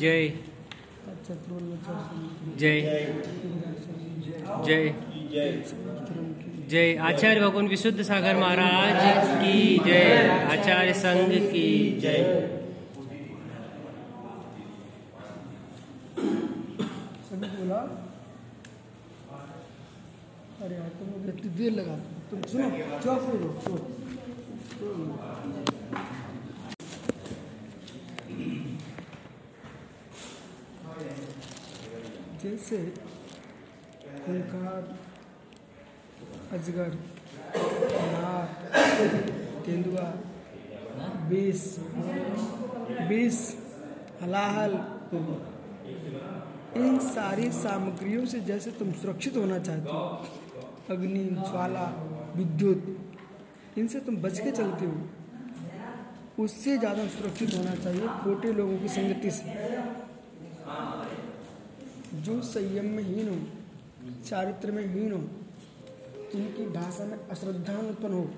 जय। जय। जय। जय। आचार्य भगवान विशुद्ध सागर महाराज की जय। आचार्य संघ की जय। बोला। अरे यार तुम देर लगा तुम सुनो जैसे खूंखार अजगर तेंदुआ, बीस बीस, हलाहल, इन सारी सामग्रियों से जैसे तुम सुरक्षित होना चाहते हो, अग्नि, ज्वाला विद्युत, इनसे तुम बच के चलते हो। उससे ज़्यादा सुरक्षित होना चाहिए खोटे लोगों की संगति से। जो संयम में हीन हो चारित्र में हीन हो जिनकी भाषा में अश्रद्धा उत्पन्न हो,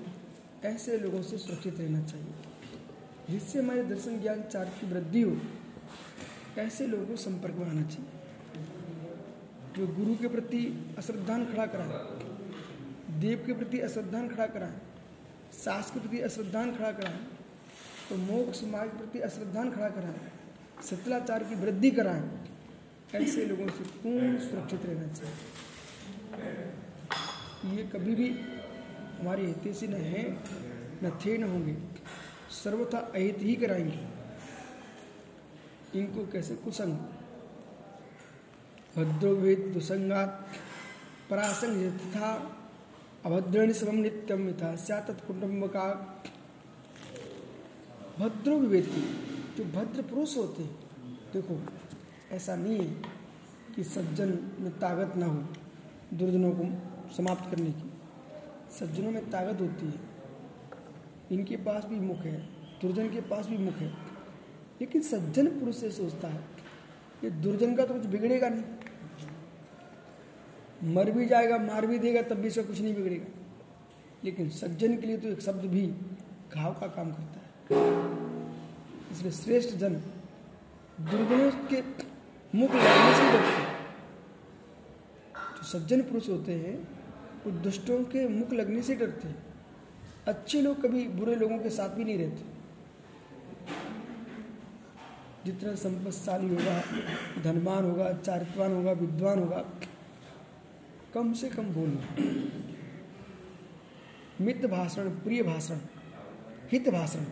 ऐसे लोगों से सुरक्षित रहना चाहिए। जिससे हमारे दर्शन ज्ञान चार की वृद्धि हो, ऐसे लोगों को संपर्क में आना चाहिए। जो गुरु के प्रति अश्रद्धान खड़ा कराए देव के प्रति अश्रद्धान खड़ा कराए, सास के प्रति अश्रद्धान खड़ा कराए तो मोक्ष मार्ग के प्रति अश्रद्धान खड़ा कराए सतलाचार की वृद्धि कराएँ, ऐसे लोगों से पूर्ण सुरक्षित रहना चाहिए। ये कभी भी हमारे हितेशी न है, न थे न होंगे, सर्वथा अहित ही कराएँगे। इनको कैसे कुसंग? भद्रोवेद दुसंगात, परासंग तथा अभद्रणी समम नित्यम मिथा सतत्कुटुंब का भद्रो विवेदी जो भद्र पुरुष होते। देखो, ऐसा नहीं है कि सज्जन में ताकत ना हो दुर्जनों को समाप्त करने की। सज्जनों में ताकत होती है। इनके पास भी मुख है, दुर्जन के पास भी मुख है। लेकिन सज्जन पुरुष से सोचता है कि दुर्जन का तो कुछ बिगड़ेगा नहीं। मर भी जाएगा, मार भी देगा, तब भी इसका कुछ नहीं बिगड़ेगा। लेकिन सज्जन के लिए तो एक शब्द भी घाव का काम करता है। इसलिए श्रेष्ठ जन दुर्जनों के मुख लगने से डरते जो सज्जन पुरुष होते हैं, वो दुष्टों के मुख लगने से डरते हैं। अच्छे लोग कभी बुरे लोगों के साथ भी नहीं रहते। जितना संपत्तिशाली होगा, धनवान होगा चारित्रवान होगा, विद्वान होगा कम से कम बोलना। मित्र भाषण प्रिय भाषण हित भाषण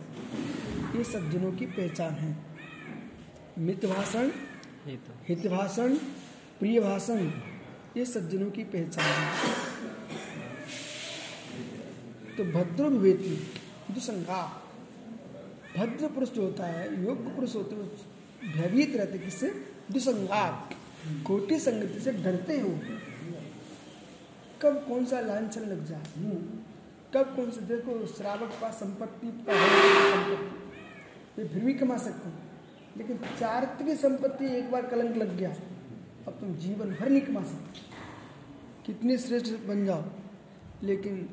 ये सज्जनों की पहचान है। मित्र भाषण हित। भाषण प्रिय भाषण ये सज्जनों की पहचान है। तो भद्र विवेकी दुसंगा भद्र पुरुष जो होता है योग्य पुरुष होते हैं भयभीत रहते किससे? दुसंगा। कोटि संगति से डरते हो कब कौन सा लांछन लग जाए? कब कौन सा? देखो श्रावक पास संपत्ति है संपत्ति। वे फिर भी कमा सकते हैं। लेकिन चारित्र की संपत्ति एक बार कलंक लग गया अब तुम जीवन भर नहीं कमा सकते। कितनी श्रेष्ठ बन जाओ। लेकिन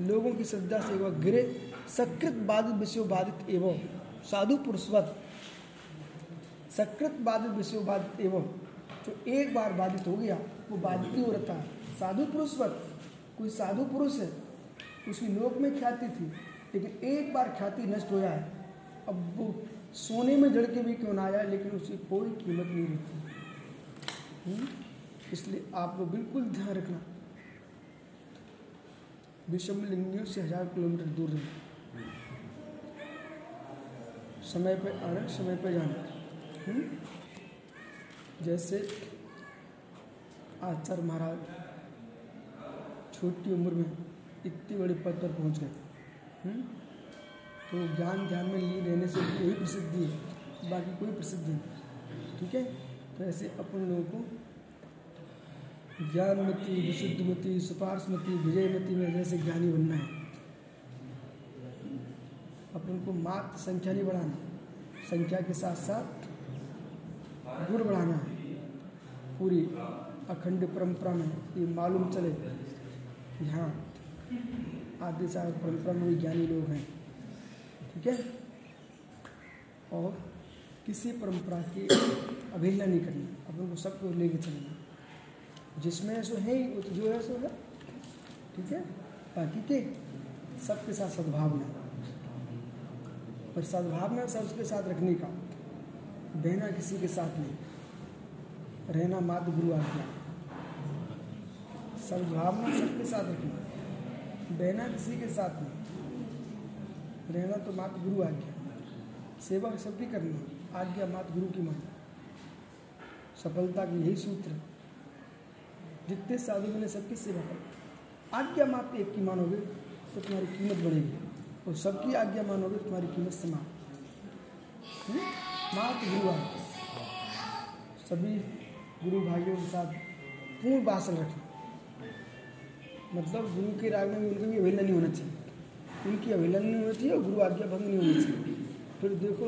लोगों की श्रद्धा से एक बार गिरे सकृत बाधित विषय बाधित एवं साधु पुरुषवत सकृत बाधित विषय बाधित एवं जो एक बार बाधित हो गया वो बाधित ही हो रहता है साधु पुरुषवत कोई साधु पुरुष है, उसकी लोक में ख्याति थी, लेकिन एक बार ख्याति नष्ट हो जाए, अब वो सोने में जड़ के भी क्यों ना आया लेकिन उसकी कोई कीमत नहीं रहती? इसलिए आप लोग बिल्कुल ध्यान रखना। विषम लिंगियों से हज़ार किलोमीटर दूर रहना। समय पे आना, समय पे जाना? जैसे आचार्य महाराज छोटी उम्र में इतनी बड़ी पद पर पहुँच गए। हम्म? तो ज्ञान ध्यान में लीन रहने से यही प्रसिद्धि है, बाकी कोई प्रसिद्धि नहीं। ठीक है? तो ऐसे अपन लोगों को ज्ञानमती, विशुद्धमती, सुपार्शमती, विजयमती में जैसे ज्ञानी बनना है। अपन को मात्र संख्या नहीं बढ़ाना, संख्या के साथ साथ गुण बढ़ाना है। पूरी अखंड परंपरा में ये मालूम चले यहाँ आदि सागर परंपरा में विज्ञानी लोग हैं, ठीक है? और किसी परंपरा की अवहेलना नहीं करनी अपन को सबको लेके चलना। जिसमें ऐसा है ही तो जो है सो है, ठीक है? बाकी के सबके साथ सद्भावना। पर सद्भावना सबके साथ रखने का, बहना किसी के साथ नहीं। रहना मात्र गुरु आज्ञा। सद्भावना सबके साथ रखना बहना किसी के साथ नहीं। रहना तो मात गुरु आज्ञा। सेवा सबकी करना। आज्ञा मात गुरु की माना। सफलता की यही सूत्र जितने साधु मैंने सबकी सेवा कर। आज्ञा मात्र एक की मानोगे तो तुम्हारी कीमत बढ़ेगी। और सबकी आज्ञा मानोगे तो तुम्हारी कीमत समाप्त मात गुरु आज्ञा। सभी गुरु भाइयों के साथ पूर्ण भाषण रखना। मतलब गुरु के राग में उनकी भी अवहेलना नहीं होना चाहिए। उनकी अवहेलना नहीं होनी चाहिए और गुरु आज्ञा भंग नहीं होनी चाहिए। फिर देखो,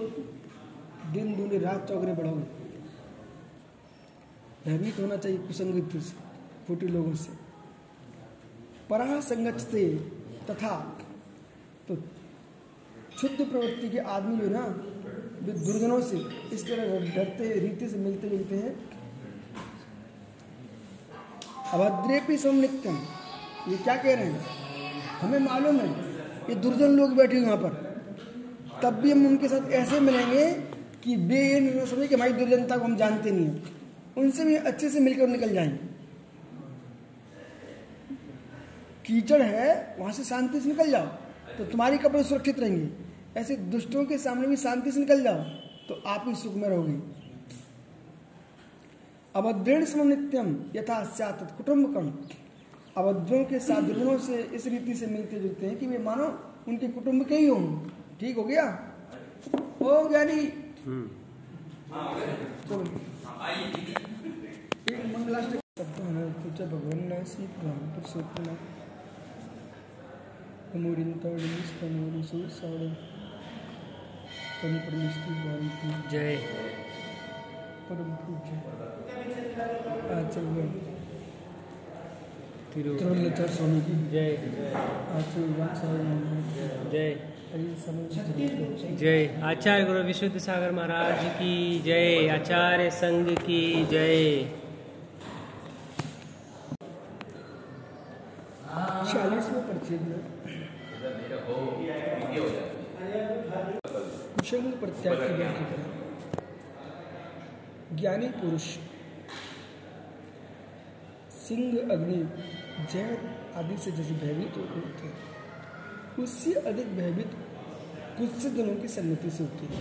दिन दूनी रात चौकरे बढ़ोगे। भयभीत होना चाहिए कुसंगत से, खोटे लोगों से। परा संगत तथा तो शुद्ध प्रवृत्ति के आदमी जो ना वे दुर्गनों से इस तरह डरते, रीति से मिलते मिलते हैं। अभद्रे सम नित्यम ये क्या कह रहे हैं? हमें मालूम है ये दुर्जन लोग बैठे यहाँ पर। तब भी हम उनके साथ ऐसे मिलेंगे कि वे ये नहीं समझे कि हमारी दुर्जनता को हम जानते नहीं हैं। उनसे भी अच्छे से मिलकर निकल जाएँगे कीचड़ है, वहाँ से शांति से निकल जाओ तो तुम्हारी कपड़े सुरक्षित रहेंगे। ऐसे दुष्टों के सामने भी शांति से निकल जाओ तो आप ही सुख में रहोगे। अभद्रेण स्म नित्यम यथा कुटुम्बकम अभद्रों के साथ दुर्गुणों से इस रीति से मिलते जुलते हैं कि वे मानो उनके कुटुंब के ही हों। ठीक हो गया? हो ज्ञानी एक मंगलाष्टक शब्द भगवान श्री ब्रह्म पुरुषोत्तम अमूरिंतरणिस्तनोरिसु साड़ परमेश्वरी भारती जय। परम पूज्य। स्वामी की। जय। आचार्य जय। जय। आचार्य गुरु विशुद्ध सागर महाराज की जय। आचार्य संघ की जय। कुशल प्रत्याग ज्ञानी पुरुष। सिंह अग्नि जय आदि से जैसे भयभीत होते हैं। उससे अधिक भयभीत कुछ से दिनों की सन्मति से होती है।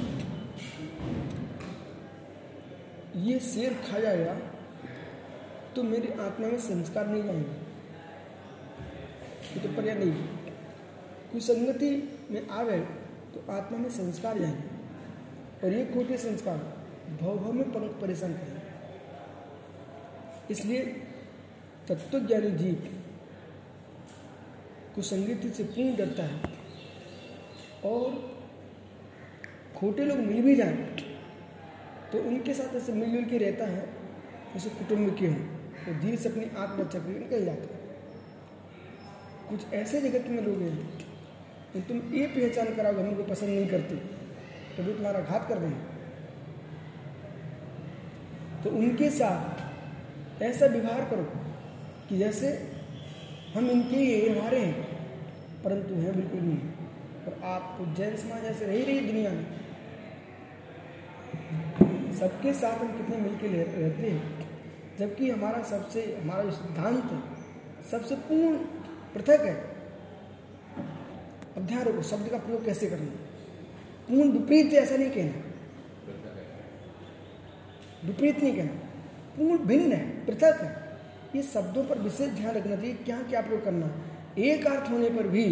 ये शेर खा जाएगा तो मेरी आत्मा में संस्कार नहीं जाएँगे ये तो पर्याय नहीं कुसंगति में आवे तो आत्मा में संस्कार जाएँगे और ये खोटे संस्कार भव भव में परेशान करेंगे। इसलिए तत्वज्ञानी जीव कुसंगति से पूर्ण डरता है। और खोटे लोग मिल भी जाए तो उनके साथ ऐसे मिलजुल के रहता है, जैसे कुटुंब के हों तो धीरे से अपनी आत्म रक्षा करके निकल जाता है। कुछ ऐसे जगत में लोग हैं कि तुम ये पहचान कराओ हम उनको पसंद नहीं करते तो भी तुम्हारा घात कर देंगे। तो उनके साथ ऐसा व्यवहार करो कि जैसे हम इनके ये हमारे हैं, परंतु हैं बिल्कुल नहीं। और आप जैन समाज ऐसे रही रही दुनिया में। सबके साथ हम कितने मिलके ले- रहते हैं, जबकि हमारा सबसे, हमारा जो सिद्धांत है सबसे पूर्ण पृथक है। ध्यान रखो शब्द का प्रयोग कैसे करना? पूर्ण विपरीत ऐसा नहीं कहना। विपरीत नहीं कहना। पूर्ण भिन्न है, पृथक है। ये शब्दों पर विशेष ध्यान रखना चाहिए, क्या क्या प्रयोग करना एक अर्थ होने पर भी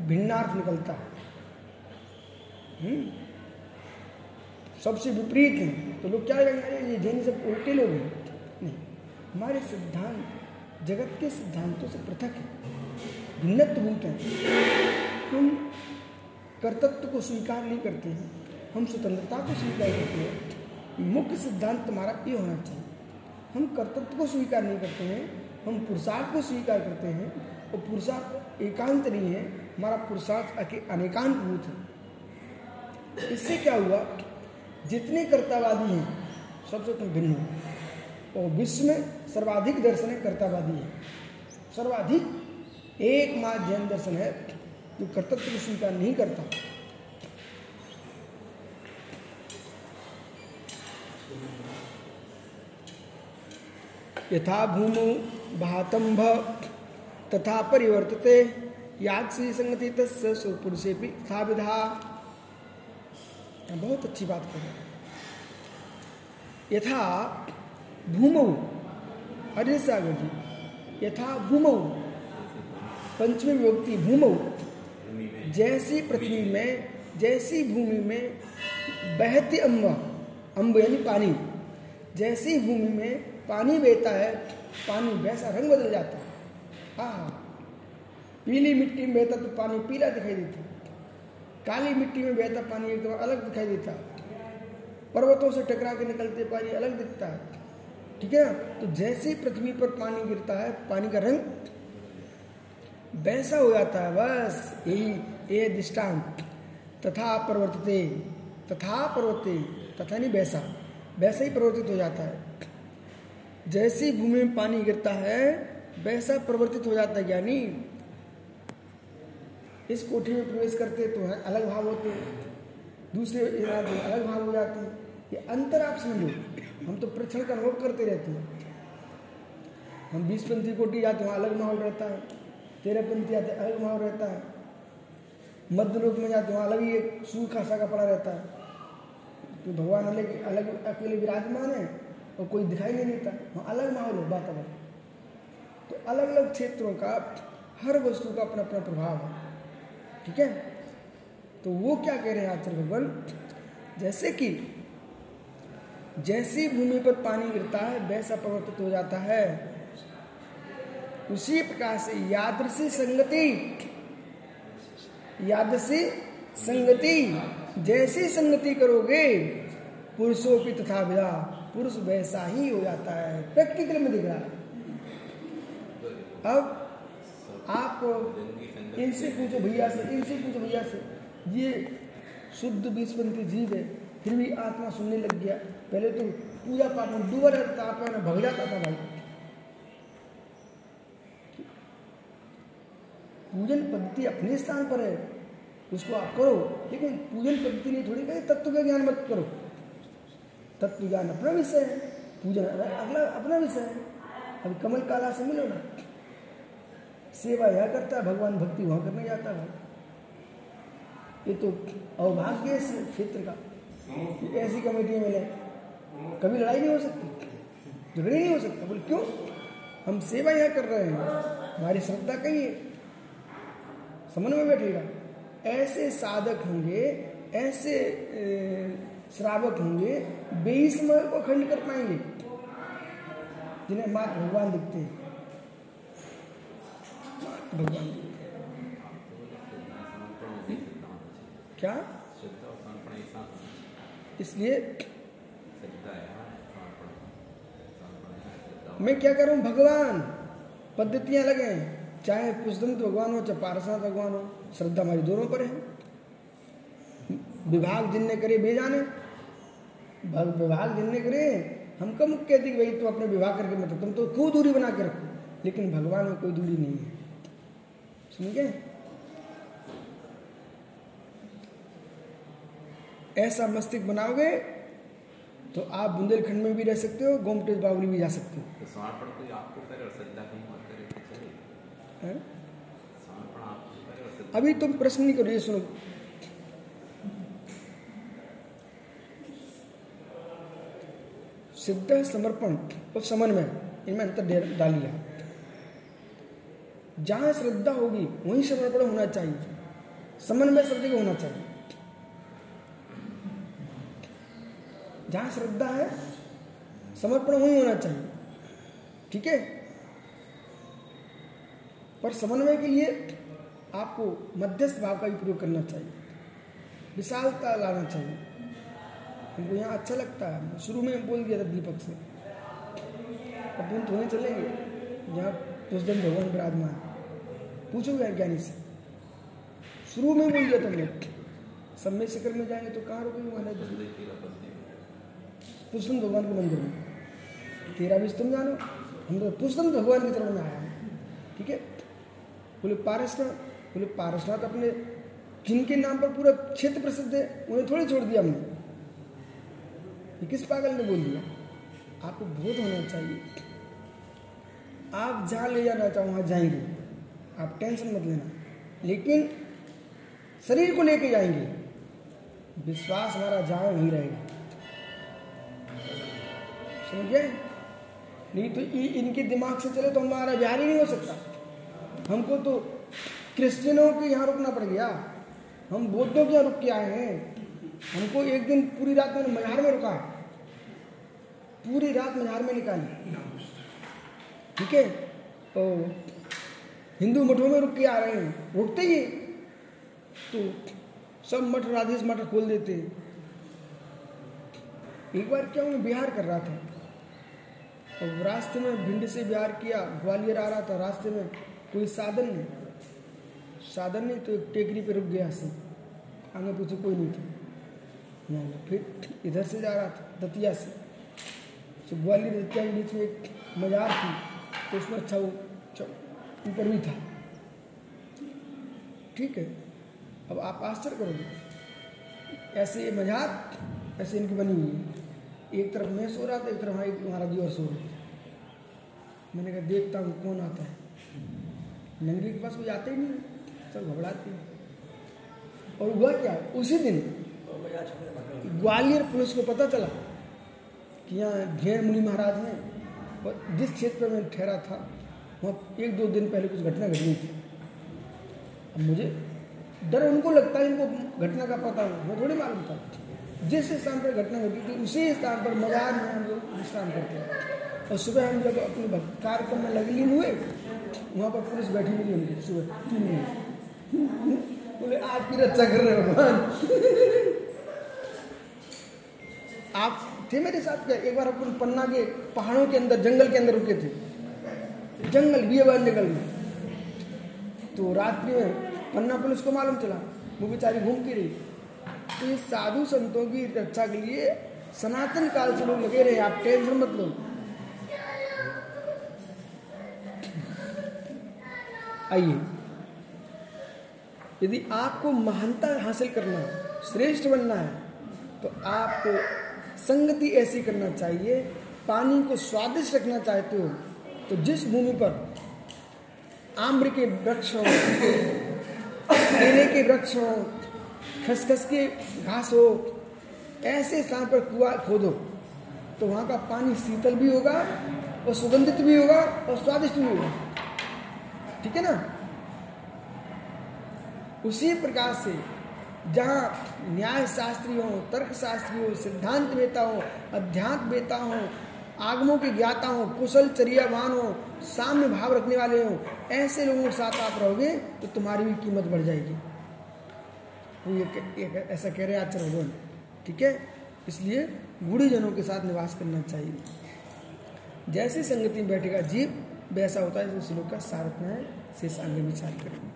भिन्नार्थ निकलता है। हम्म? सबसे विपरीत है। तो लोग क्या कहेंगे ये जैन सब उल्टे लोग हैं। नहीं, हमारे सिद्धांत, जगत के सिद्धांतों से पृथक है। भिन्नत्व भूत हैं। हम कर्तत्व को स्वीकार नहीं करते हैं। हम स्वतंत्रता को स्वीकार करते हैं। मुख्य सिद्धांत हमारा ये होना चाहिए। हम कर्तत्व को स्वीकार नहीं करते हैं, हम पुरुषार्थ को स्वीकार करते हैं और पुरुषार्थ एकांत नहीं है, हमारा पुरुषार्थ अनेकांत भूत है। इससे क्या हुआ? जितने कर्तावादी हैं, सबसे तो भिन्न हुआ और विश्व में सर्वाधिक दर्शन है कर्तावादी है। सर्वाधिक एकमात्र जैन दर्शन है जो कर्तव्य को स्वीकार नहीं करता। यथा भूमि भातंभ तथा परिवर्तते। याद से संगति तस्य भी था विधा बहुत अच्छी बात कर यथा भूमौ अजय सागर जी, यथा भूमौ, पंचमी विभक्ति भूमौ, जैसी पृथ्वी में, जैसी भूमि में बहती अम्ब अम्ब यानी पानी, जैसी भूमि में पानी बहता है, पानी वैसा रंग बदल जाता है। हाँ पीली मिट्टी में बहता तो पानी पीला दिखाई देता काली मिट्टी में बहता पानी एकदम अलग दिखाई देता पर्वतों से टकरा के निकलते पानी अलग दिखता है। ठीक है तो जैसे पृथ्वी पर पानी गिरता है, पानी का रंग वैसा हो जाता है, बस यही, ये दृष्टांत। तथा प्रवर्तते, तथा प्रवर्ते तथा नहीं वैसा वैसा ही प्रवर्तित हो जाता है। जैसी भूमि में पानी गिरता है, वैसा प्रवर्तित हो जाता है ज्ञानी इस कोठी में प्रवेश करते तो है, अलग भाव होते हैं दूसरे में अलग भाव हो जाते हैं ये अंतर आप समझो हम तो प्रक्षण का अनुभव करते रहते हैं। हम बीस पंथी कोटी जाते वहाँ अलग माहौल रहता है तेरह पंथी आते अलग माहौल रहता है मध्य लोक में जाते वहाँ अलग ही एक सूखा सा का पड़ा रहता है तो भगवान अलग अलग अकेले विराजमान है और कोई दिखाई नहीं देता। वहाँ अलग माहौल है वातावरण तो अलग अलग क्षेत्रों का, हर वस्तु का अपना अपना प्रभाव है। ठीक है? तो वो क्या कह रहे हैं आचार्य भगवान? जैसे कि, जैसी भूमि पर पानी गिरता है, वैसा परिवर्तित हो जाता है। उसी प्रकार से यादृशी संगति यादृशी संगति, जैसी संगति करोगे, पुरुषों की तथा विधा। पुरुष वैसा ही हो जाता है। प्रैक्टिकल में दिख रहा है। अब आप इनसे पूछो भैया से, इनसे पूछो भैया से। ये शुद्ध बीसपंथी जीव है, फिर भी आत्मा सुनने लग गया। पहले तो पूजा पाठ में डूबा रहता था में भग जाता था भाई। पूजन पद्धति अपने स्थान पर है। उसको आप करो, लेकिन पूजन पद्धति नहीं, थोड़ी कहे तत्व का ज्ञान मत करो। तत्व ज्ञान अपना विषय है पूजन अगला अपना विषय है। अभी कमल काला से मिलो ना। सेवा यह करता है, भगवान भक्ति वहाँ करने जाता है। ये तो अवभाग्य क्षेत्र का ऐसी कमेटी मिले। कभी लड़ाई नहीं हो सकती, झगड़े नहीं हो सकता। बोले, क्यों? हम सेवा यहाँ कर रहे हैं, हमारी श्रद्धा कहीं है? समन्वय बैठेगा ऐसे साधक होंगे, ऐसे श्रावक होंगे बेईसमय को खंड कर पाएँगे। जिन्हें मात्र भगवान दिखते हैं। भगवान क्या? इसलिए मैं क्या करूँ? भगवान, पद्धतियाँ लगे चाहे पुष्दंत भगवान हो, चाहे पारसात भगवान हो, श्रद्धा हमारी दोनों पर है। विभाग जिनने करे बेजाने विभाग जिनने करे हम कम कहते कि भाई तुम अपने विवाह करके मतलब तुम तो खूब दूरी बना के रखो लेकिन भगवान में कोई दूरी नहीं है। समझे ऐसा मस्तिष्क बनाओगे तो आप बुंदेलखंड में भी रह सकते हो गोमटेज बावली भी जा सकते हो। तो अभी तुम प्रश्न नहीं करो ये सुनो। सिद्ध समर्पण और समन्वय। इनमें अंतर डाल लिया जहाँ श्रद्धा होगी, वहीं समर्पण होना चाहिए। समन्वय सब जगह होना चाहिए। जहाँ श्रद्धा है, समर्पण वहीं होना चाहिए। ठीक है? पर समन्वय के लिए आपको मध्यस्थ भाव का भी प्रयोग करना चाहिए। विशालता लाना चाहिए। हमको यहाँ अच्छा लगता है। शुरू में बोल दिया था दीपक से। तुम थोड़े चलेंगे। यहाँ कुछ दिन भगवान विराजमान पूछोगे ज्ञानी से? शुरू में बोल दिया तुमने। समय शिखर में जाएँगे तो कहाँ रुकेंगे महाराज जी? पुष्पन भगवान के मंदिर में। तेरा भी तुम जानो। हम तो पुष्पन भगवान के तरफ़ में आया ठीक है? बोले पारसनाथ बोले, पारसनाथ अपने जिनके नाम पर पूरा क्षेत्र प्रसिद्ध है, उन्हें थोड़ी छोड़ दिया हमने। ये किस पागल ने बोल दिया? आपको बोध होना चाहिए। आप जहाँ ले जाना चाहो, वहाँ जाएँगे। आप टेंशन मत लेना। लेकिन शरीर को लेके जाएँगे। विश्वास हमारा जहाँ वहीं रहेगा। समझ? नहीं तो इनके दिमाग से चले तो हमारा बिहार ही नहीं हो सकता। हमको तो क्रिश्चियनों के यहाँ रुकना पड़ गया। हम बौद्धों के यहाँ रुक के आए हैं। हमको एक दिन पूरी रात मैंने मजार में रुका। पूरी रात मजार में निकाली। ठीक है? तो हिंदू मठों में रुक के आ रहे हैं। रुकते ही तो सब मठ राधेश मठ खोल देते। एक बार क्या मैं बिहार कर रहा था। और रास्ते में भिंड से बिहार किया, ग्वालियर आ रहा था रास्ते में, कोई साधन नहीं। साधन नहीं तो एक टेकरी पे रुक गया से आगे पीछे कोई नहीं था। फिर इधर से जा रहा था, दतिया से। तो ग्वालियर दतिया के बीच में एक मजार थी तो उसमें अच्छा वो ऊपर भी था। ठीक है अब आप आश्चर्य करोगे। ऐसे ये मजार ऐसे इनकी बनी हुई है। एक तरफ़ मैं सो रहा था एक तरफ़ हमारा जी और सो रहे थे। मैंने कहा देखता हूँ कौन आता है। नंगे के पास कोई आते ही नहीं सब घबराते हैं। और हुआ क्या? उसी दिन ग्वालियर पुलिस को पता चला कि यहाँ घेर मुनि महाराज हैं और जिस क्षेत्र मैं ठहरा था, वहाँ एक दो दिन पहले कुछ घटना घटी थी। अब मुझे डर उनको लगता है, इनको घटना का पता हो मैं थोड़ी मालूम था। जिस स्थान पर घटना घटी थी, उसी स्थान पर मजार में हम लोग विश्राम करते हैं। और सुबह हम जब अपने कार्यक्रम में लगलीन हुए, वहाँ पर पुलिस बैठी हुई उनकी सुबह तीन बजे बोले आपकी रक्षा कर रहे भगवान। आप थे मेरे साथ क्या एक बार अपन पन्ना के पहाड़ों के अंदर, जंगल के अंदर रुके थे। जंगल बियवान जंगल में तो रात्रि में पन्ना पुलिस को मालूम चला, वो बेचारी घूमती रही। तो ये साधु संतों की रक्षा के लिए सनातन काल से लोग लगे रहे, आप टेंशन मत लो। आइए। यदि आपको महानता हासिल करना है, श्रेष्ठ बनना है तो आपको संगति ऐसी करना चाहिए, पानी को स्वादिष्ट रखना चाहते हो तो जिस भूमि पर आम्र के वृक्ष हो, केले के वृक्ष हो, खसखस के घास हो, ऐसे स्थान पर कुआ खोदो तो वहाँ का पानी शीतल भी होगा और सुगंधित भी होगा और स्वादिष्ट भी होगा। ठीक है ना? उसी प्रकार से जहाँ न्याय शास्त्री हो तर्क शास्त्री हो सिद्धांत बेता हो अध्यात्म बेता हो आगमों के ज्ञाता हो कुशल चर्यावान हो साम्य भाव रखने वाले हो, ऐसे लोगों के साथ आप रहोगे तो तुम्हारी भी कीमत बढ़ जाएगी। वो ये ऐसा कह रहे आचार्य भगवान। ठीक है? इसलिए गुड़ीजनों के साथ निवास करना चाहिए। जैसे संगति में बैठेगा जीव, वैसा होता है जैसे श्लोक का सारथ में शेष आगे विचार करेंगे।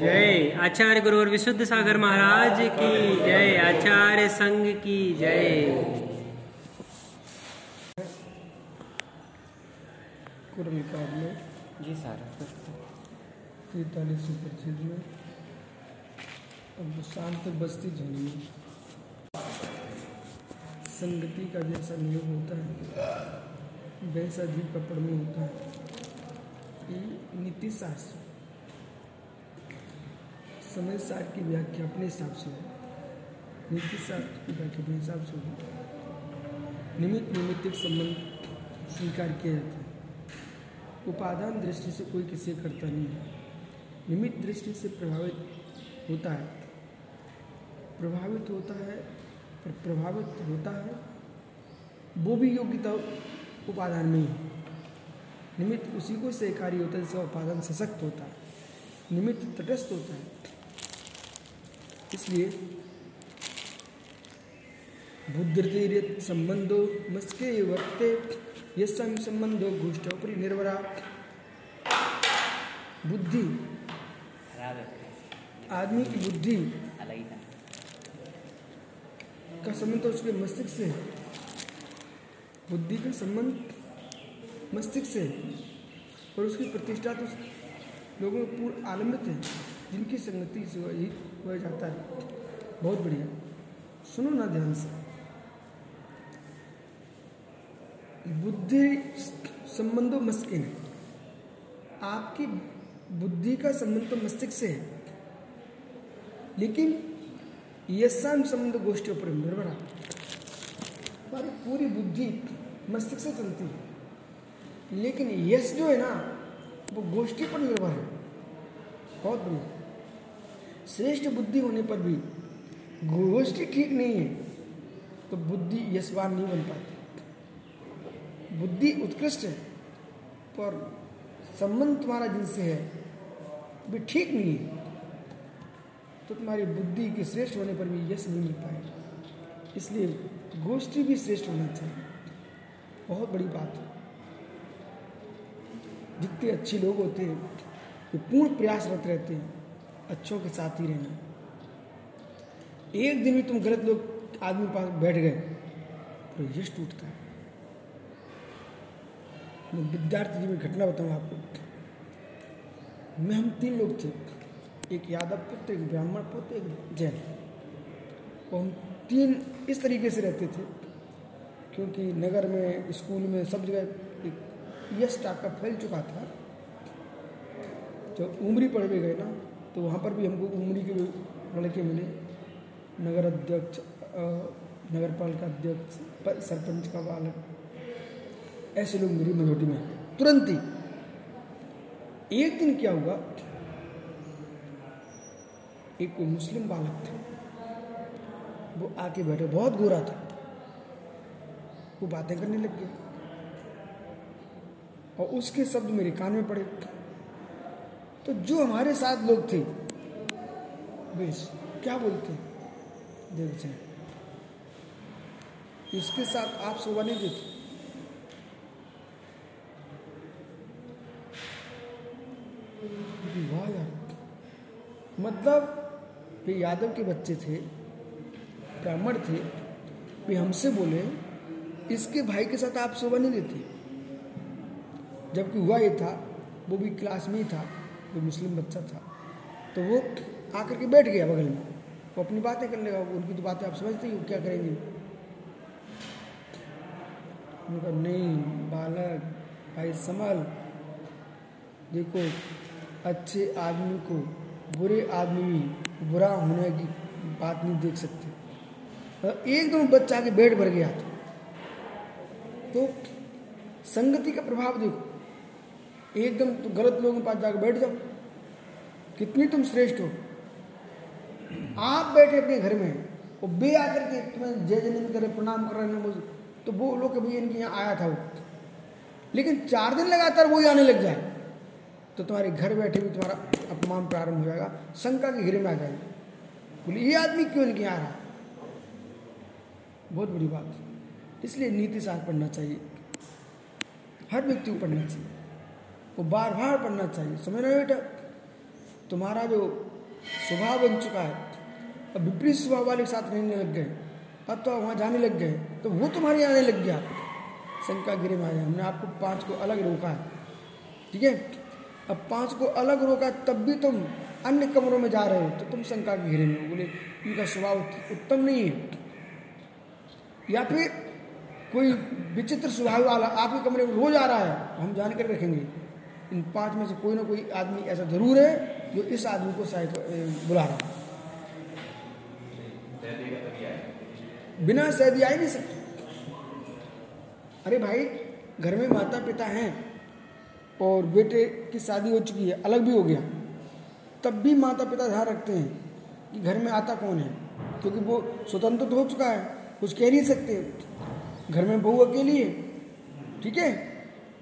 जय। आचार्य गुरु और विशुद्ध सागर महाराज की जय। आचार्य संघ की जय। मुकाबले जी सर तैतालीस पच्चीस में अब शाम तक बस्ती झोली संगति का जैसा नियम होता है वैसा जीव का पढ़ में होता है। ये नीति शास्त्र। समय सार की व्याख्या अपने हिसाब से हो। नीति शास्त्र की व्याख्या अपने हिसाब से हो। निमित्त निमित्तिक संबंध स्वीकार किया जाता है। उपादान दृष्टि से कोई किसी करता नहीं है। निमित्त दृष्टि से प्रभावित होता है। प्रभावित होता है, पर प्रभावित होता है, वो भी योग्यता उपादान में ही निमित्त उसी को सहकारी होता है जिसका उपादान सशक्त होता है। निमित्त तटस्थ होता है। इसलिए बुद्धिर्त संबंधो मस्के वर्ते गोष्ठोपरि निर्भरा बुद्धि आदमी की बुद्धि। का संबंध तो उसके मस्तिष्क से। बुद्धि का संबंध मस्तिष्क से। और उसकी प्रतिष्ठा तो लोगों में पूर्ण आलम्बित है, जिनकी संगति से वही हो जाता है। बहुत बढ़िया। सुनो ना ध्यान से। बुद्धि संबंधो मस्किन है। आपकी बुद्धि का संबंध तो मस्तिष्क से है। लेकिन यशान संबंध गोष्ठियों पर निर्भर हमारी पूरी बुद्धि मस्तिष्क से चलती है। लेकिन यश जो है ना, वो गोष्ठी पर निर्भर है। बहुत बढ़िया। श्रेष्ठ बुद्धि होने पर भी गोष्ठी ठीक नहीं है तो बुद्धि यशवान नहीं बन पाती। बुद्धि उत्कृष्ट है, पर संबंध तुम्हारा जिनसे है भी ठीक नहीं है। तो तुम्हारी बुद्धि के श्रेष्ठ होने पर भी यश नहीं मिल पाएगा इसलिए गोष्ठी भी श्रेष्ठ होना चाहिए। बहुत बड़ी बात है। जितने अच्छे लोग होते हैं, वे पूर्ण प्रयासरत रहते हैं, अच्छों के साथ ही रहना। एक दिन भी तुम गलत लोग, आदमी पास बैठ गए तो यश टूटता है। विद्यार्थी जी में घटना बताऊँ आपको। मैं, हम तीन लोग थे। एक यादव पुत्र, एक ब्राह्मण पुत्र, एक जैन। और हम तीन इस तरीके से रहते थे क्योंकि नगर में, स्कूल में सब जगह एक यश टाका फैल चुका था। जब उमरी पढ़ भी गए ना तो वहाँ पर भी हमको उमरी के लड़के मिले। नगर अध्यक्ष नगर पालिका अध्यक्ष सरपंच का बालक। ऐसे लोग मेरी मजोटी में तुरंत ही, एक दिन क्या हुआ? एक कोई मुस्लिम बालक थे। वो आके बैठे, बहुत गोरा था। वो बातें करने लग गया। और उसके शब्द मेरे कान में पड़े। तो जो हमारे साथ लोग थे बेश क्या बोलते देव सिंह इसके साथ आप शोभा नहीं देते। यार। मतलब ये यादव के बच्चे थे, ब्राह्मण थे वे हमसे बोले, इसके भाई के साथ आप शोभा नहीं देते। जबकि हुआ ये था, वो भी क्लास में ही था, वो मुस्लिम बच्चा था। तो वो आकर के बैठ गया बगल में। वो अपनी बातें कर लेगा, उनकी तो बातें आप समझते ही क्या करेंगे? उनका नहीं, बालक, भाई संभल। देखो अच्छे आदमी को बुरे आदमी भी बुरा होने की बात नहीं देख सकते। तो एकदम बच्चा के बेड भर गया था तो संगति का प्रभाव देखो। एकदम तो गलत लोगों के पास जाकर बैठ जाओ। कितनी तुम श्रेष्ठ हो। आप बैठे अपने घर में, वो बे आकर के तुम्हें जय जनिंद करे, प्रणाम कर रहे हैं तो वो लोग के भैया इनके यहाँ आया था वो। लेकिन चार दिन लगातार वही आने लग जाए। तो तुम्हारे घर बैठे भी तुम्हारा अपमान प्रारंभ हो जाएगा, शंका के घेरे में आ जाएगी। बोले, ये आदमी क्यों यहाँ आ रहा? बहुत बड़ी बात। इसलिए नीति सार पढ़ना चाहिए। हर व्यक्ति को पढ़ना चाहिए। वो बार बार पढ़ना चाहिए। समझ रहे बेटा? तुम्हारा जो स्वभाव बन चुका है, अब विपरीत स्वभाव वाले के साथ रहने लग गए, अब तो वहाँ जाने लग गए तो वो तुम्हारे आने लग गया। शंका गिरे में आया हमने आपको पाँच को अलग रोका है। ठीक है? अब पाँच को अलग रोका तब भी तुम अन्य कमरों में जा रहे हो तो तुम शंका घेरे में बोले, इनका स्वभाव उत्तम नहीं है। या फिर कोई विचित्र स्वभाव वाला आपके कमरे में रोज आ रहा है हम जानकर रखेंगे, इन पाँच में से कोई ना कोई आदमी ऐसा ज़रूर है, जो इस आदमी को शायद बुला रहा है। बिना शायद आ ही नहीं सकते। अरे भाई, घर में माता पिता हैं और बेटे की शादी हो चुकी है, अलग भी हो गया। तब भी माता पिता ध्यान रखते हैं कि घर में आता कौन है, क्योंकि वो स्वतंत्र तो हो चुका है, कुछ कह नहीं सकते। घर में बहू अकेली है, ठीक है?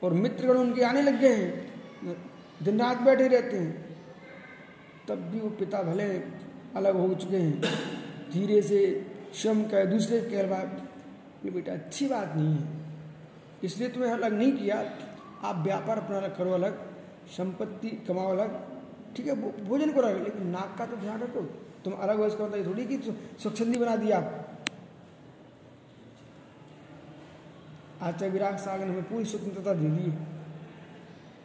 और मित्रगण उनके आने लग गए हैं, दिन रात बैठे रहते हैं। तब भी वो पिता भले अलग हो चुके हैं, धीरे से स्वयं का दूसरे कहलवा बेटा, अच्छी बात नहीं है। इसलिए तुम्हें अलग नहीं किया आप व्यापार अपना अलग करो अलग, संपत्ति कमाओ अलग, ठीक है भोजन करो अलग, लेकिन नाक का तो ध्यान रखो। तुम अलग हो इसका मतलब थोड़ी कि स्वच्छंदी बना दिया आप। आचार्य विराग सागर हमें पूरी स्वतंत्रता दे दी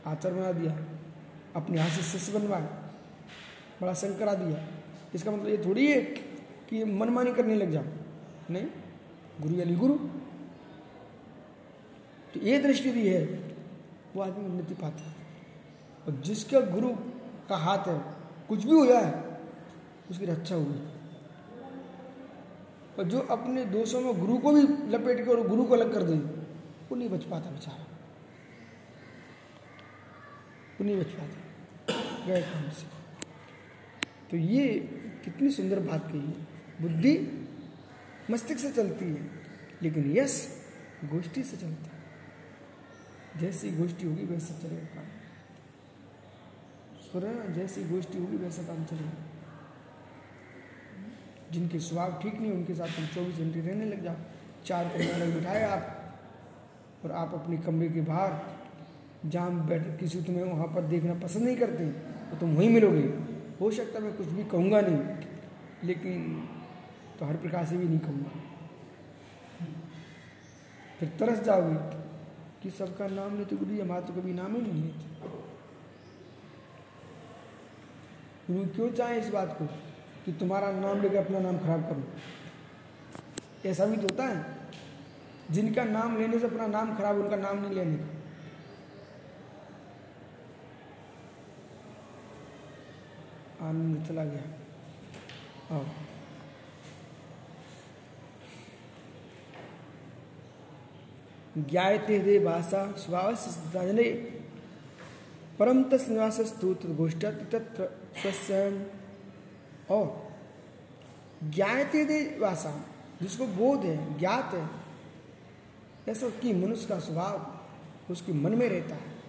आचार्य बना दिया। अपने हाथ से शिष्य बनवाए। बड़ा संकरा दिया इसका मतलब ये थोड़ी है कि मनमानी करने लग जाओ। नहीं? गुरु यानी गुरु। तो ये दृष्टि भी है। वो आदमी उन्नति पाता है। और जिसका गुरु का हाथ है, कुछ भी हो जाए उसकी रक्षा हुई। और जो अपने दोषों में गुरु को भी लपेट के और गुरु को अलग कर दे, वो नहीं बच पाता बेचारा। वो नहीं बच पाता। गए काम से। तो ये कितनी सुंदर बात कही है। बुद्धि मस्तिष्क से चलती है, लेकिन यश गोष्ठी से चलता है। जैसी गोष्ठी होगी वैसा चलेगा। काम सुन जैसी गोष्ठी होगी वैसा काम चलेगा। जिनके स्वभाव ठीक नहीं, उनके साथ तुम चौबीस घंटे रहने लग जाओ। चार कमरे अलग बिठाए आप, और आप अपने कमरे के बाहर, जहाँ बैठ किसी तुम्हें वहाँ पर देखना पसंद नहीं करते तो तुम वहीं मिलोगे। हो सकता मैं कुछ भी कहूँगा नहीं, लेकिन तो हर प्रकार से भी नहीं कहूँगा। फिर तरस जाओगे। कि सबका नाम लेते गुरु जी, हमारा तो कभी नाम ही नहीं लेते। गुरु क्यों चाहे इस बात को कि तुम्हारा नाम लेकर अपना नाम खराब करो? ऐसा भी तो होता है। जिनका नाम लेने से अपना नाम खराब, उनका नाम नहीं लेने का। आनंद चला गया। आओ। ज्ञाते हृदय भाषा स्वभाव से परम तनिवास स्तोत्र गोष्ठा तत्र स्वयं और ज्ञाते हृदय भाषा, जिसको बोध है, ज्ञात है ऐसा कि मनुष्य का स्वभाव उसके मन में रहता है।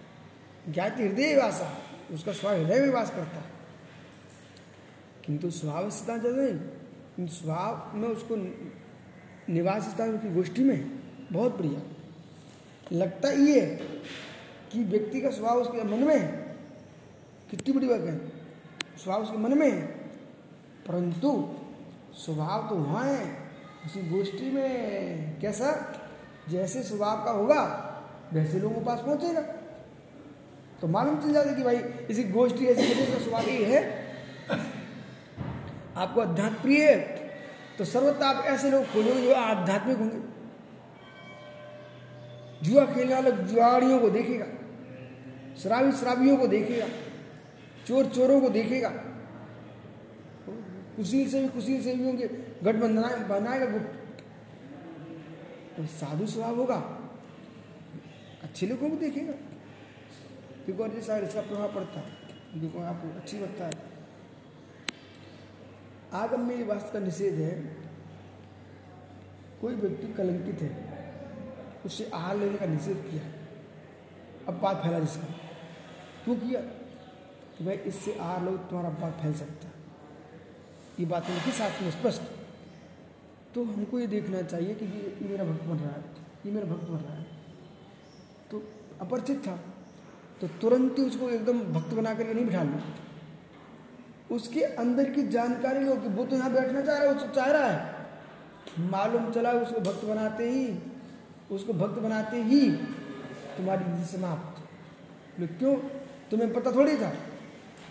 ज्ञाति हृदय वासा उसका स्वभाव हृदय में वास करता है। किंतु स्वभाव जब नहीं स्वभाव में उसको निवास स्थान उसकी गोष्ठी में बहुत बढ़िया। लगता ये है कि व्यक्ति का स्वभाव उसके मन में है। कितनी बड़ी बात है। स्वभाव उसके मन में है। परंतु स्वभाव तो वहाँ है। उसी गोष्ठी में कैसा? जैसे स्वभाव का होगा, वैसे लोगों के पास पहुंचेगा। तो मालूम चल जाता कि भाई, इसी गोष्ठी ऐसी स्वभाव ये है। आपको अध्यात्म प्रिय तो सर्वथा आप ऐसे लोग खोजोगे जो आध्यात्मिक होंगे। जुआ खेलने वाले जुआड़ियों को देखेगा शराबी शराबियों को देखेगा, चोर चोरों को देखेगा। कुशील से भी, कुशील से भी होंगे गठबंधन बनाएगा गुप्त। तो साधु स्वभाव होगा, अच्छे लोगों को देखेगा। और जैसा इसका प्रभाव पड़ता है। देखो आपको अच्छी लगता है। आगम में वास्तव का निषेध है, कोई व्यक्ति कलंकित है। उससे आहार लेने का निषेध किया। अब बात फैला जिसका। क्यों किया? कि भाई इससे आहार लो तुम्हारा बात फैल सकता ये बात उनके साथ में स्पष्ट तो हमको ये देखना चाहिए कि ये, मेरा भक्त बन रहा है। ये मेरा भक्त बन रहा है। तो अपरिचित था। तो तुरंत ही उसको एकदम भक्त बना करके नहीं बिठा लो उसके अंदर की जानकारी हो कि वो तो यहाँ बैठना चाह रहा है वो चाह रहा है। मालूम चला उसको भक्त बनाते ही उसको भक्त बनाते ही तुम्हारी विधि समाप्त। क्यों? तुम्हें पता थोड़ी था।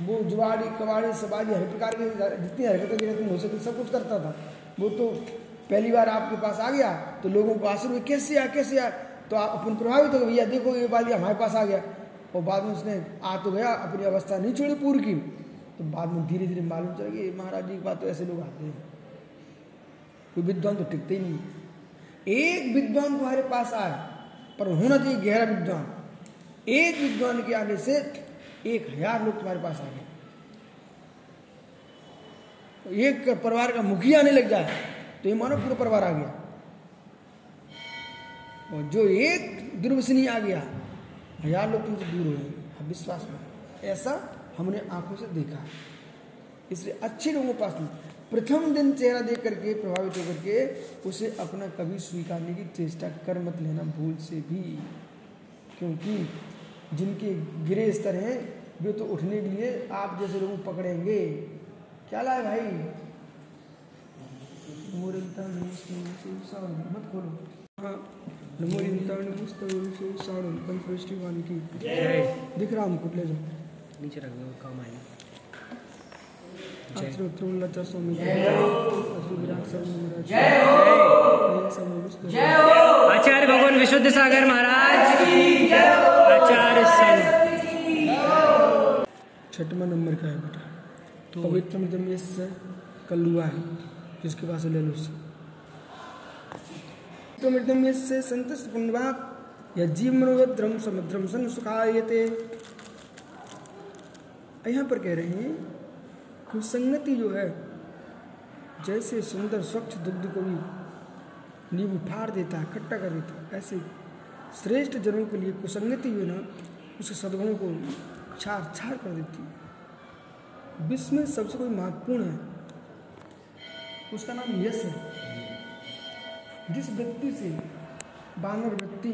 वो जुआड़ी कवाड़ी सबाड़ी हर प्रकार की जितनी हरकतें जगत में हो सकती सब कुछ करता था, वो तो पहली बार आपके पास आ गया तो लोगों को आश्र में कैसे आ कैसे आ तो आप अपन प्रभावित हो भैया, देखो, ये बात हमारे पास आ गया। और बाद में उसने आ तो गया, अपनी अवस्था नहीं छोड़ी पूरी की। तो बाद में धीरे धीरे मालूम चला कि महाराज जी की बात तो ऐसे लोग आते हैं। कोई विद्वान तो टिकते ही नहीं। एक विद्वान तुम्हारे पास आए, पर होना चाहिए गहरा विद्वान। एक विद्वान के आने से एक हज़ार लोग तुम्हारे पास आ गए। एक परिवार का मुखिया आने लग जाए तो ये मानो पूरा परिवार आ गया। और जो एक दुर्वसनी आ गया, हज़ार लोग तुमसे दूर हो गए। विश्वास में, ऐसा हमने आँखों से देखा। है इसलिए अच्छे लोगों पास नहीं। प्रथम दिन चेहरा देख करके प्रभावित होकर के उसे अपना कभी स्वीकारने की चेष्टा कर मत लेना भूल से भी। क्योंकि जिनके गिरे स्तर हैं वे तो उठने के लिए आप जैसे लोग पकड़ेंगे। क्या लाए भाई? मत खोलो। की। दिख रहा हमको ले जाओ। नीचे रख दो काम आएगा। आचार्य भगवान विशुद्ध सागर महाराज आचार्य संघ। छठवा नंबर का है बेटा। तो पवित्र मतलब ये से कल्लुआ है। जिसके पास ले लो उससे तो ये से संतस पुण्यवा या जीव मनोभद्रम समुद्रम सन सुखायते यहाँ पर कह रहे हैं कुसंगति जो है, जैसे सुंदर स्वच्छ दुग्ध को भी नींबू फाड़ देता है खट्टा कर देता है, ऐसे श्रेष्ठ जनों के लिए कुसंगति जो ना उसके सदगुणों को छार छार कर देती है। विश्व में सबसे कोई महत्वपूर्ण है, उसका नाम यश है। जिस व्यक्ति से बानर वृत्ति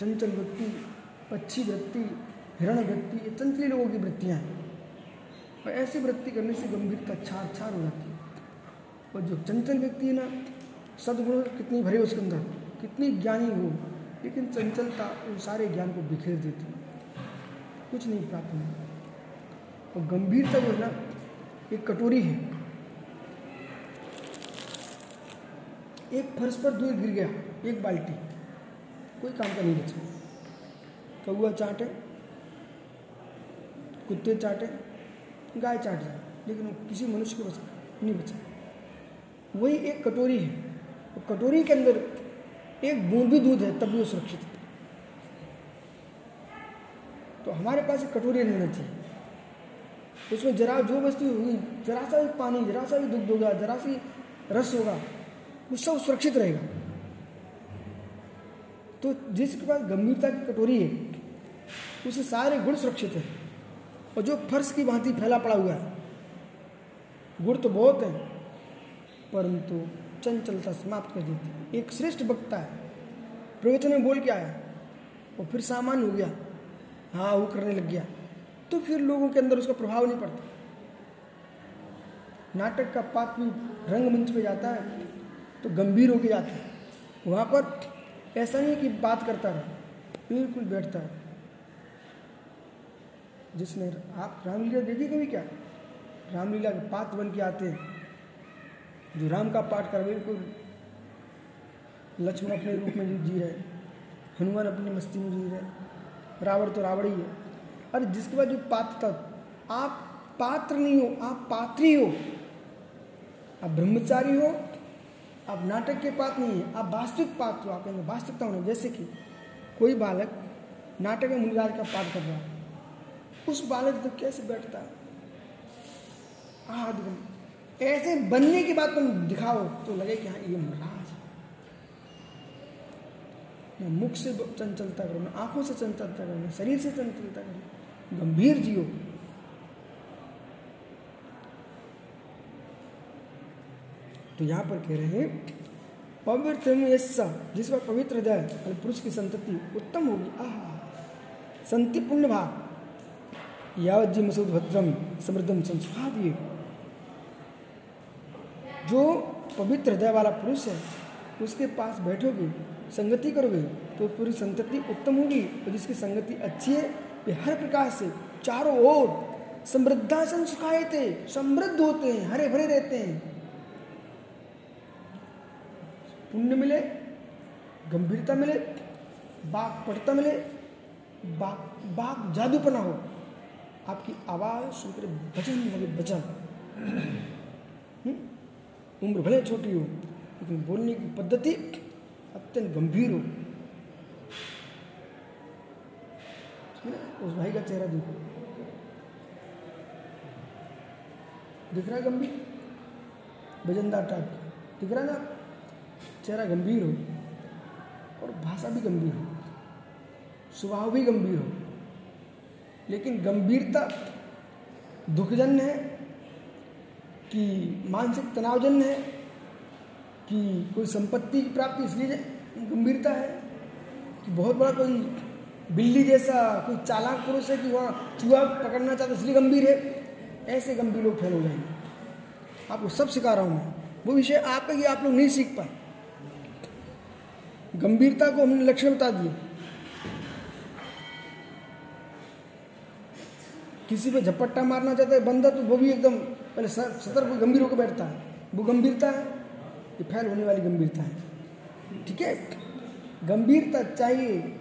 चंचल व्यक्ति, पक्षी व्यक्ति, हिरण व्यक्ति, ये चंचली लोगों की वृत्तियाँ हैं। और ऐसी वृत्ति करने से गंभीरता छार छार हो जाती है। और जो चंचल व्यक्ति है ना, सदगुण कितनी भरे उसके अंदर, कितनी ज्ञानी हो, लेकिन चंचलता उन सारे ज्ञान को बिखेर देती है। कुछ नहीं प्राप्त नहीं और गंभीरता जो है ना, एक कटोरी है। एक फर्श पर दूध गिर गया, एक बाल्टी। कोई काम का नहीं बचा। कौआ चाटे, कुत्ते चाटे गाय चाट जाए लेकिन वो किसी मनुष्य को बचा, नहीं बचा। वही एक कटोरी है। वो कटोरी के अंदर एक बूंद भी दूध है, तब भी वो सुरक्षित है। तो हमारे पास एक कटोरी रहना चाहिए। उसमें जरा जो वस्तु होगी, जरा सा भी पानी, जरा सा भी दुग्ध होगा जरा सी रस होगा, वो सब सुरक्षित रहेगा। तो जिसके पास गंभीरता की कटोरी है, उसे सारे गुण सुरक्षित है। और जो फर्श की भांति फैला पड़ा हुआ है। गुण तो बहुत है, परंतु चंचलता समाप्त कर देती है। एक श्रेष्ठ वक्ता है। प्रवचन में बोल के आया और फिर सामान्य हो गया। हाँ वो करने लग गया। तो फिर लोगों के अंदर उसका प्रभाव नहीं पड़ता। नाटक का पात्र रंगमंच पे जाता है तो गंभीर होके जाता है। वहाँ पर ऐसा नहीं कि बात करता रहे, बिल्कुल बैठता है जिसने आप रामलीला देखी कभी क्या? रामलीला के पात्र बन के आते हैं। जो राम का पाठ कर बिल्कुल। लक्ष्मण अपने रूप में जी रहे हनुमान अपनी मस्ती में जी रहे रावण तो रावण ही है। अरे, जिसके बाद जो पात्र था, आप पात्र नहीं हो, आप पात्री हो। आप ब्रह्मचारी हो, आप नाटक के पात्र नहीं है, आप वास्तविक पात्र हो। आप वास्तविकता होना, जैसे कि कोई बालक नाटक में मुनिराज का पाठ कर रहा है। उस बालक तो कैसे बैठता? है ऐसे बनने की बात तुम दिखाओ तो लगे कि हाँ ये महाराज ना मुख से चंचलता करो ना आँखों से चंचलता करो ना शरीर से चंचलता करो, गंभीर जियो। तो यहाँ पर कह रहे हैं, पवित्र में जिस पर पवित्र हृदय पुरुष की संतति उत्तम होगी। आह संति पुण्य भाग यावज्जी मसूद भद्रम समृद्धम संस्कार दिए जो पवित्र हृदय वाला पुरुष है, उसके पास बैठोगे, संगति करोगे तो पूरी संतति उत्तम होगी और जिसकी संगति अच्छी है, वे हर प्रकार से चारों ओर समृद्धा संस्काए थे समृद्ध होते हैं हरे भरे रहते हैं। पुण्य मिले, गंभीरता मिले बाघ पटता मिले बाघ बाघ जादूपना हो आपकी आवाज़ सुनकर भजन लगे भजन। हम्म? उम्र भले छोटी हो, लेकिन बोलने की पद्धति अत्यंत गंभीर हो। उस भाई का चेहरा देखो। दिख रहा गंभीर? भजनदार टाइप का। दिख रहा ना? चेहरा गंभीर हो और भाषा भी गंभीर हो। स्वभाव भी गंभीर हो। लेकिन गंभीरता दुखजन्य है कि मानसिक तनावजन्य है कि कोई संपत्ति की प्राप्ति इसलिए गंभीरता है कि बहुत बड़ा कोई बिल्ली जैसा कोई चालाक पुरुष है कि वहाँ चूहा पकड़ना चाहता इसलिए गंभीर है। ऐसे गंभीर लोग फेल हो जाएँगे। आपको सब सिखा रहा हूँ मैं। वो विषय आपका कि आप लोग नहीं सीख पाए। गंभीरता को हमने लक्ष्य बता दिए। किसी पे झपट्टा मारना चाहता है, बंदा तो वो भी एकदम पहले सतर्क गंभीर होकर बैठता है। वो गंभीरता है, ये फैल होने वाली गंभीरता है। ठीक है? गंभीरता चाहिए,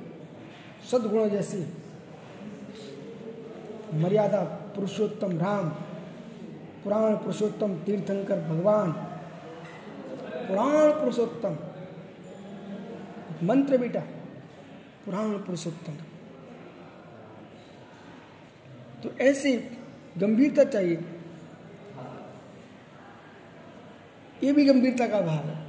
सदगुण जैसे। मर्यादा, पुरुषोत्तम राम, पुराण पुरुषोत्तम तीर्थंकर भगवान, पुराण पुरुषोत्तम। मंत्र बेटा, पुराण पुरुषोत्तम। तो ऐसे गंभीरता चाहिए। ये भी गंभीरता का भाव है।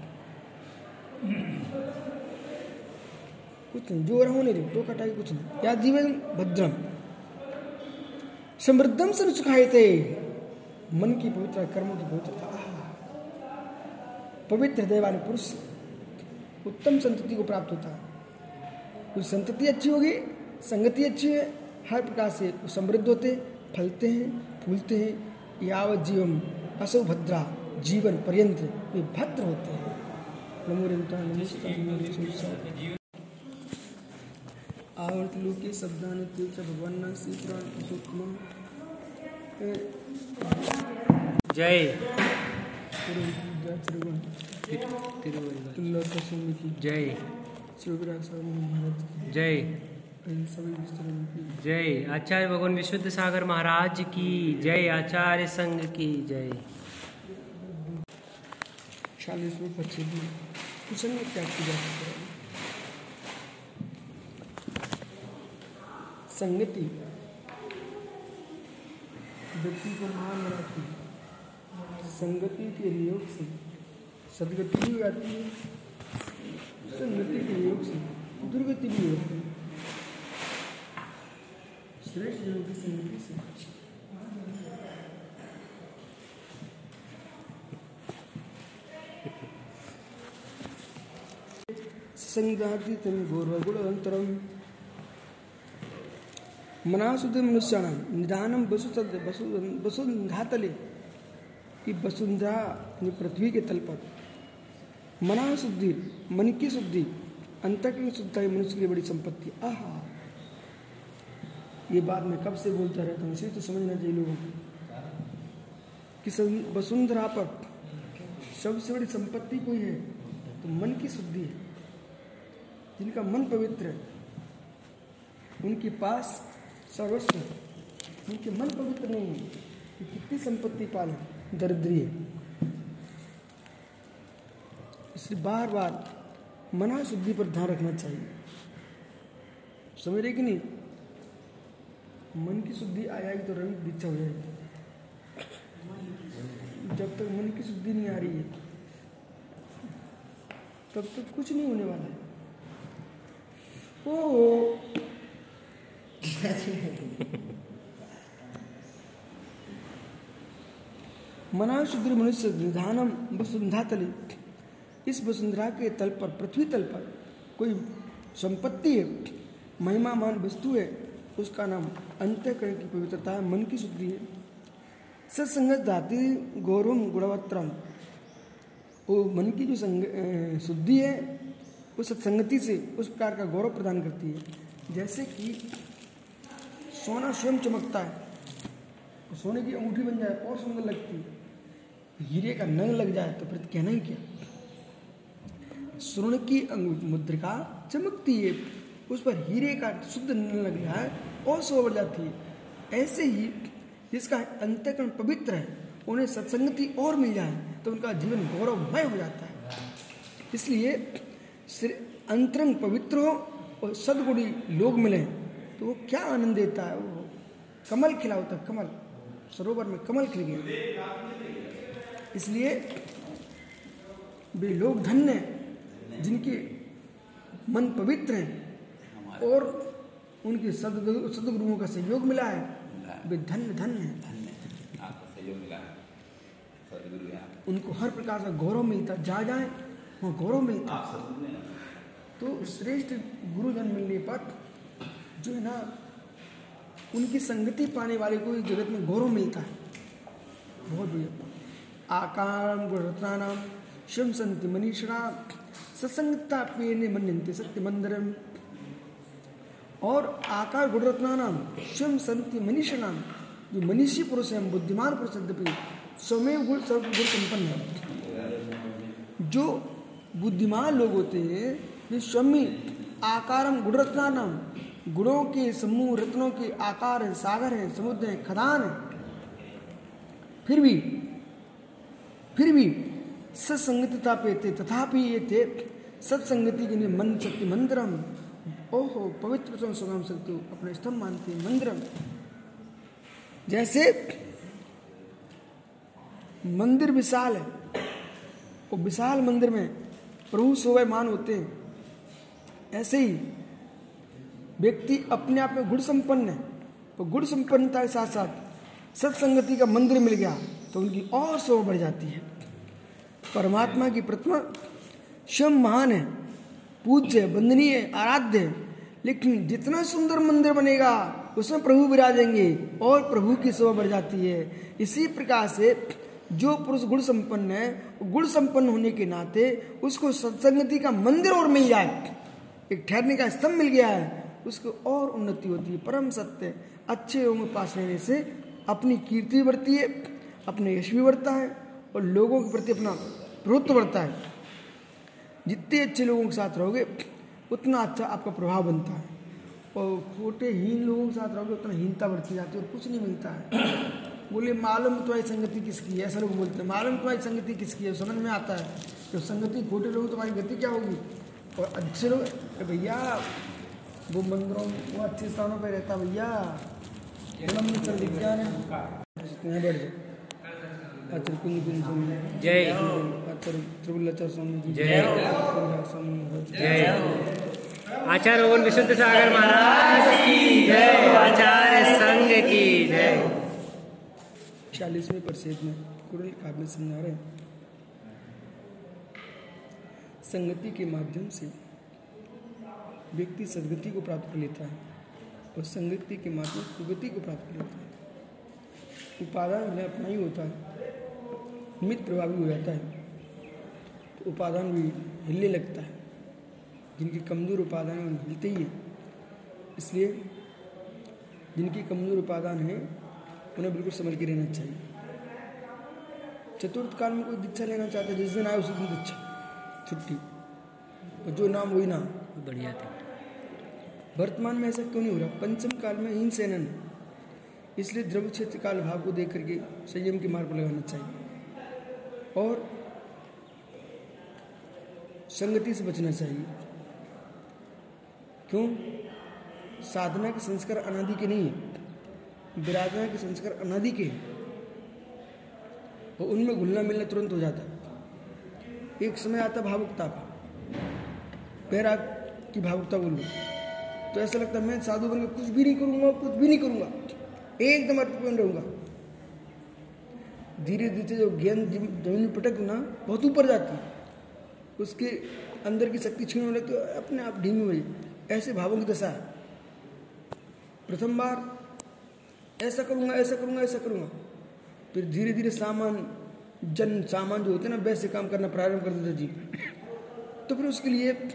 कुछ नहीं, जो रहो नहीं दो कटाई कुछ नहीं। या जीवन भद्रम। समृद्धम से सुखाए थे। मन की पवित्र, कर्मों की पवित्रता। पवित्र देवान पुरुष उत्तम संतति को प्राप्त होता। है कुछ संतति अच्छी होगी, संगति अच्छी है। हर प्रकार से समृद्ध होते फलते हैं फूलते हैं। यावत जीवन असो भद्रा जीवन पर्यंत वे भद्र होते हैं। आवर्त लोके शब्दान तीर्थ भगवान श्री पुराण जय। जय। जय। जय आचार्य भगवान विशुद्ध सागर महाराज की जय, आचार्य संघ की जय। चालीस पच्चीस संगति। व्यक्ति को महान बनाती है। संगति के योग से। सदगति भी आती है। संगति के योग से। दुर्गति भी होती है। संग्राहितं घोरगुणवन्तरं मनासुदे मनुष्याणां निदानं वसु वसु वसुंधातले कि वसुंधरा पृथ्वी के तल पर मना शुद्धि मन की शुद्धि अंतकरण शुद्धता मनुष्य की बड़ी संपत्ति। आहा। ये बात मैं कब से बोलता रहता हूँ इसे तो समझना चाहिए लोगों को। कि वसुंधरा पर सबसे बड़ी संपत्ति कोई है तो मन की शुद्धि है। जिनका मन पवित्र है, उनके पास सर्वस्व है। उनके मन पवित्र नहीं है कि कितनी संपत्ति पाल है? दरिद्री है। इसलिए बार बार मना शुद्धि पर ध्यान रखना चाहिए। समझ रहे कि नहीं? मन की शुद्धि आ जाएगी तो रंग दीक्षा हो जाएगी। जब तक मन की शुद्धि नहीं आ रही है, तब तक कुछ नहीं होने वाला है। ओ मना शुद्र मनुष्य निधानम वसुंधा तले इस वसुंधरा के तल पर, पृथ्वी तल पर कोई संपत्ति है महिमामान वस्तु है उसका नाम अंत्यकरण की पवित्रता है, मन की शुद्धि है। सत्संगत धाति गौरव गुणवत्रम वो मन की जो संग शुद्धि है, वो सत्संगति से उस प्रकार का गौरव प्रदान करती है। जैसे कि सोना स्वयं चमकता है तो सोने की अंगूठी बन जाए, और सुंदर लगती है। हीरे का नंग लग जाए तो फिर कहना ही क्या? स्वर्ण की मुद्रिका चमकती है। उस पर हीरे का शुद्ध लग जाए और सोवर जाती है। ऐसे ही जिसका अंतकरण पवित्र है, उन्हें सत्संगति और मिल जाए तो उनका जीवन गौरवमय हो जाता है। इसलिए अंतरंग पवित्र हो और सदगुणी लोग मिले तो वो क्या आनंद देता है वो? कमल खिला होता कमल। सरोवर में कमल खिल गया। इसलिए वे लोग धन्य जिनके मन पवित्र हैं। और उनकी सदगुरु सदगुरुओं का सहयोग मिला है। वे धन्य धन्य हैं। उनको हर प्रकार का गौरव मिलता जा जाए वहाँ गौरव मिलता। तो श्रेष्ठ गुरुजन मिलने पर जो है ना उनकी संगति पाने वाले को जगत में गौरव मिलता है। बहुत बढ़िया। आकार गुणरत्नाम शिव संत मनीषणा सत्संगता पेने मनते सत्य मंदिरम और आकार गुणरत्ना नाम स्वयं शिव मनीष नाम जो मनीषी पुरुष है, बुद्धिमान पुरुष यद्यपि स्वमेव गुण, सर्व गुण संपन्न है। जो बुद्धिमान लोग होते हैं, वे स्वमी आकारम गुणरत्नाम गुणों के समूह, रत्नों के आकार है, सागर है, समुद्र है, खदान है। फिर भी फिर भी सत्संगतता पे थे, तथापि ये थे सत्संगति के लिए मन शक्ति मंदिरम ओहो, पवित्र सुगम शक्ति अपने स्तंभ मानते मंदिरम जैसे मंदिर विशाल है, वो विशाल मंदिर में प्रभु शोभामान होते हैं। ऐसे ही व्यक्ति अपने आप में गुण संपन्न है तो गुण संपन्नता के साथ साथ सत्संगति का मंदिर मिल गया तो उनकी और शोभा बढ़ जाती है। परमात्मा की प्रतिमा शिव महान है पूज्य, वंदनीय, आराध्य। लेकिन जितना सुंदर मंदिर बनेगा, उसमें प्रभु विराजेंगे और प्रभु की शोभा बढ़ जाती है। इसी प्रकार से जो पुरुष गुण संपन्न है गुण संपन्न होने के नाते उसको सत्संगति का मंदिर और मिल जाए। एक ठहरने का स्तंभ मिल गया है, उसको और उन्नति होती है। परम सत्य, अच्छे के पास रहने से अपनी कीर्ति बढ़ती है, अपने यश भी बढ़ता है और लोगों के प्रति अपना प्रभुत्व बढ़ता है। जितने अच्छे लोगों के साथ रहोगे, उतना अच्छा आपका प्रभाव बनता है। और छोटे हीन लोगों के साथ रहोगे, उतना हीनता बढ़ती जाती है और कुछ नहीं मिलता है। बोले मालूम तुम्हारी संगति किसकी है? ऐसा लोग बोलते हैं, मालूम तुम्हारी संगति किसकी है? समझ में आता है। जब संगति खोटे लोग, तुम्हारी गति क्या होगी? और अच्छे लोग भैया, वो मंदिरों, वो अच्छे स्थानों पर रहता भैया। विज्ञान है। बैठ जय। जय आचार्य भगवान विशुद्ध सागर महाराज की जय आचार्य संघ की जय छियालीसवें परिषद में कुरल काव्य समझा रहे संगति के माध्यम से व्यक्ति सदगति को प्राप्त कर लेता है और संगति के माध्यम से कुगति को प्राप्त कर लेता है उपादान अपना ही होता है मित प्रभावी हो जाता है उपादान भी हिलने लगता है। जिनकी कमज़ोर उपादान है हिलते ही है। इसलिए जिनकी कमज़ोर उपादान है उन्हें बिल्कुल समझ के रहना चाहिए। चतुर्थ काल में कोई दीक्षा लेना चाहता है जिस दिन आए उसी दिन दीक्षा। छुट्टी। और जो नाम वही नाम। बढ़िया थे। वर्तमान में ऐसा क्यों नहीं हो रहा? पंचम काल में हीन सेनन। इसलिए द्रव्य क्षेत्र काल भाव को देख करके संयम के मार्ग पर लगाना चाहिए। और संगति से बचना चाहिए। क्यों? साधना के संस्कार अनादि के नहीं है। विराधना के संस्कार अनादि के हैं। और उनमें घुलना मिलना तुरंत हो जाता है। एक समय आता भावुकता का। बैराग की भावुकता बोल तो ऐसा लगता है, मैं साधु बन के कुछ भी नहीं करूँगा, कुछ भी नहीं करूँगा। एकदम अर्पण रहूँगा। धीरे धीरे जो ज्ञान ज़मीन पटक ना, बहुत ऊपर जाती है। उसके अंदर की शक्ति छीन होने तो अपने आप ढीमी हुई। ऐसे भावों की दशा। है प्रथम बार, ऐसा करूँगा ऐसा करूँगा ऐसा करूँगा। फिर धीरे धीरे सामान, जन सामान जो होते हैं ना, वैसे काम करना प्रारंभ कर देते जी। तो फिर उसके लिए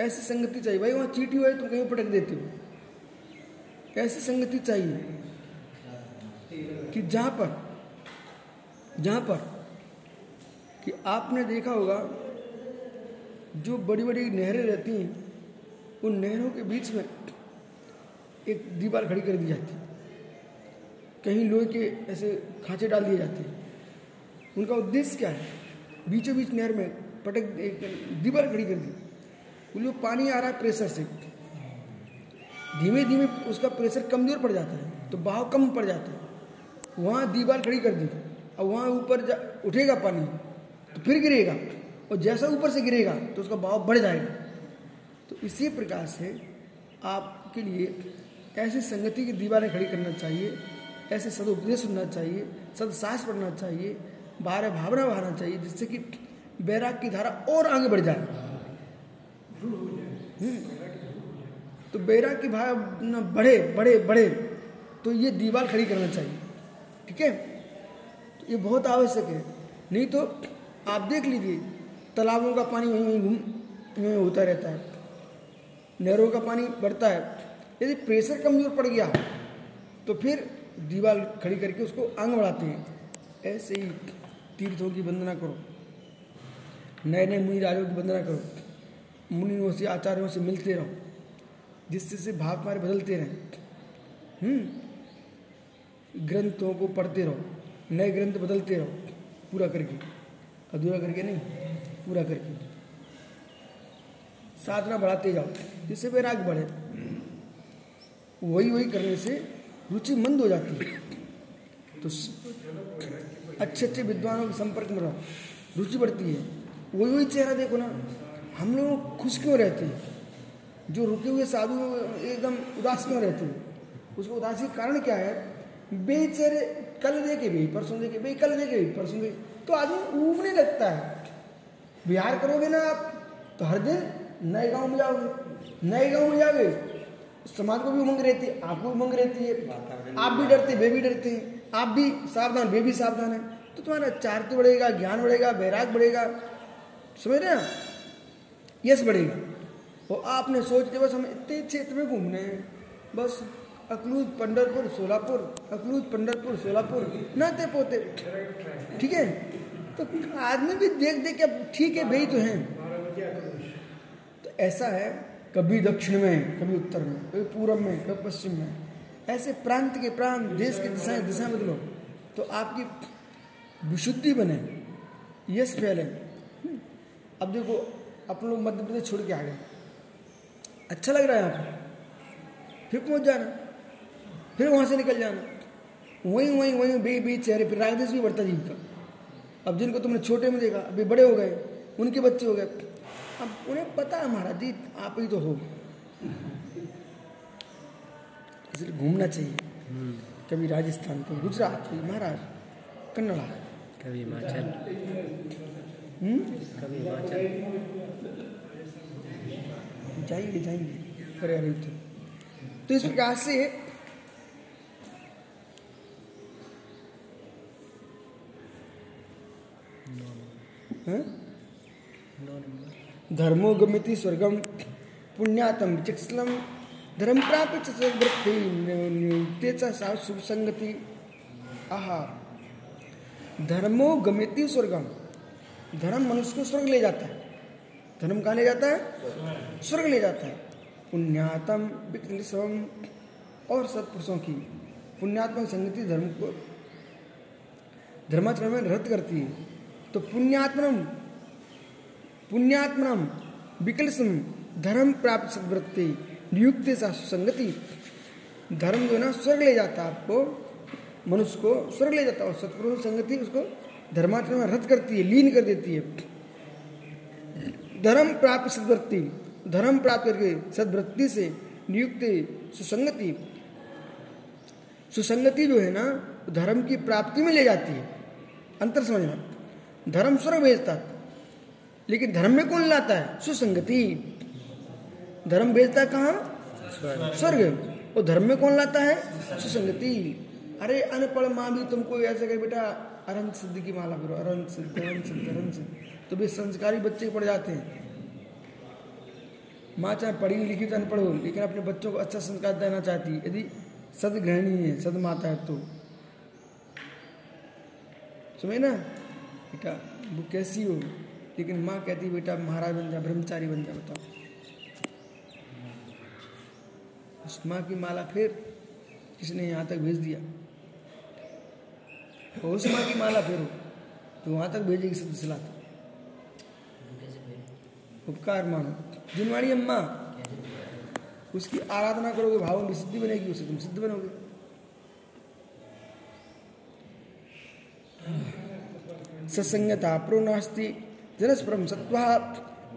ऐसी संगति चाहिए। भाई, वहाँ चीटी हुआ है, तुम कहीं पटक देते हो। ऐसी संगति चाहिए कि जहाँ पर जहाँ पर कि आपने देखा होगा जो बड़ी बड़ी नहरें रहती हैं, उन नहरों के बीच में एक दीवार खड़ी कर दी जाती है। कहीं लोहे के ऐसे खांचे डाल दिए जाते हैं। उनका उद्देश्य क्या है? बीचों बीच नहर में पटक एक दीवार खड़ी कर दी। बोलिए, पानी आ रहा है प्रेशर से। धीमे धीमे उसका प्रेशर कमज़ोर पड़ जाता है तो बहाव कम पड़ जाता है। वहाँ दीवार खड़ी कर दी। और वहाँ ऊपर जा, उठेगा पानी तो फिर गिरेगा। और जैसा ऊपर से गिरेगा तो उसका भाव बढ़ जाएगा। तो इसी प्रकार से आपके लिए ऐसी संगति की दीवारें खड़ी करना चाहिए, ऐसे सदुपदेश सुनना चाहिए, सदसाहस पढ़ना चाहिए, बारह भावना बहाना चाहिए, जिससे कि बैराग की धारा और आगे बढ़ जाए। हम्म। तो बैराग की भावना बढ़े बढ़े बढ़े तो ये दीवार खड़ी करना चाहिए। ठीक है? तो ये बहुत आवश्यक है। नहीं तो आप देख लीजिए तालाबों का पानी वहीं वहीं घूम होता रहता है। नहरों का पानी बढ़ता है। यदि प्रेशर कमज़ोर पड़ गया तो फिर दीवार खड़ी करके उसको आंग बढ़ाते हैं। ऐसे ही तीर्थों की वंदना करो। नए नए मुनि राजों की वंदना करो। मुनियों से, आचार्यों से मिलते रहो। जिससे से भाव हमारे बदलते रहें। हम्म। ग्रंथों को पढ़ते रहो। नए ग्रंथ बदलते रहो। पूरा करके। अधूरा करके नहीं। पूरा करके साधना बढ़ाते जाओ, जिससे वैराग बढ़े। वही वही करने से रुचि मंद हो जाती है। तो अच्छे अच्छे विद्वानों के संपर्क में रहो, रुचि बढ़ती है। वही वही चेहरा देखो ना, हम लोग खुश क्यों रहते हैं? जो रुके हुए साधु एकदम उदास क्यों रहते हैं? उसका उदासी कारण क्या है? बेचेरे कल देखे भी, परसों देखे भाई कल देखे भी, परसों देखे तो आदमी ऊबने लगता है। बिहार करोगे ना आप तो हर दिन नए गाँव में जाओगे, नए गाँव में जाओगे समाज को भी उमंग रहती है, आपको उमंग रहती है। आप भी डरते वे भी डरते हैं, आप भी सावधान, वे भी सावधान है। तो तुम्हारा चारित्र बढ़ेगा, ज्ञान बढ़ेगा बैराग बढ़ेगा, समझ रहे ना यश बढ़ेगा। और आपने सोच के बस हम इतने क्षेत्र में घूमने हैं। बस अकलूज पंडरपुर, सोलापुर, अकलूज पंडरपुर, सोलापुर नाते पोते ठीक है? तो आदमी भी देख देख के ठीक है, भाई तो हैं। तो ऐसा है, कभी दक्षिण में, कभी उत्तर में, कभी पूर्व में, कभी पश्चिम में। ऐसे प्रांत के प्रांत, देश के दिशाएँ दिशा बदलो। तो आपकी विशुद्धि बने। यश फैले अब देखो अपन लोग मध्य प्रदेश छोड़ के आ गए। अच्छा लग रहा है पर। फिर पहुँच जाना। फिर वहाँ से निकल जाना। वहीं वहीं वहीं बे बे चेहरे फिर रागदेश भी बढ़ता जीव का। अब जिनको तुमने छोटे में देखा अभी बड़े हो गए उनके बच्चे हो गए। अब उन्हें पता है महाराज जी आप ही तो हो। इसलिए घूमना चाहिए। कभी राजस्थान कभी गुजरात कभी महाराष्ट्र कन्नड़ा। कभी हिमाचल। हम्म? कभी हिमाचल। जाएँगे जाएँगे। अरे अरे तो तो इस प्रकार से हाँ? धर्मो गमिति स्वर्गम पुण्यातम चिक्सलम धर्म प्राप्त सा शुभ संगति आहा। धर्मो गमिति स्वर्गम धर्म मनुष्य को स्वर्ग ले जाता है। धर्म कहाँ ले जाता है? स्वर्ग ले जाता है। पुण्यात्म विक्रम और सत्पुरुषों की पुण्यात्मक संगति धर्म को धर्माचरण में रद्द करती है। तो पुण्यात्मनम पुण्यात्मनम, विकलसम, धर्म प्राप्त नियुक्त सा संगति धर्म जो है ना, स्वर्ग ले जाता है आपको, मनुष्य को स्वर्ग ले जाता है, और सत्पुरुष संगति उसको धर्माचरण में रद्द करती है, लीन कर देती है। धर्म प्राप्त सदवृत्ति, धर्म प्राप्त करके सदवृत्ति से नियुक्त, सुसंगति। सुसंगति जो है ना, धर्म की प्राप्ति में ले जाती है। अंतर समझना। धर्म स्वर्ग भेजता लेकिन धर्म में कौन लाता है? सुसंगति। धर्म भेजता है कहाँ? स्वर्ग। और धर्म में कौन लाता है? सुसंगति। अरे अनपढ़ माँ भी तुमको ऐसे कर बेटा अरंत सिद्धि की माला करो अरंत सिद्ध अरंत सिद्ध अरंत सिद्ध। तो भी संस्कारी बच्चे पढ़ जाते हैं। माँ चाहे पढ़ी लिखी तो अनपढ़ हो, लेकिन अपने बच्चों को अच्छा संस्कार देना चाहती है। यदि सद गृहणी है, सदमाता है तो। सुने ना? बेटा, वो कैसी हो? लेकिन माँ कहती, बेटा, महाराज बन जा, ब्रह्मचारी बन जा, बताओ। उस माँ की माला फिर किसने यहाँ तक भेज दिया? तो उस माँ की माला फिर हो तो वहाँ तक भेजेगी सिद्ध सलाह उपकार मानो। जिनवाणी अम्मा, उसकी आराधना करोगे, भाव में सिद्धि बनेगी, उसे तुम सिद्ध बनोगे। सत्संगता प्रो नास्ति जनस्परम सत्वा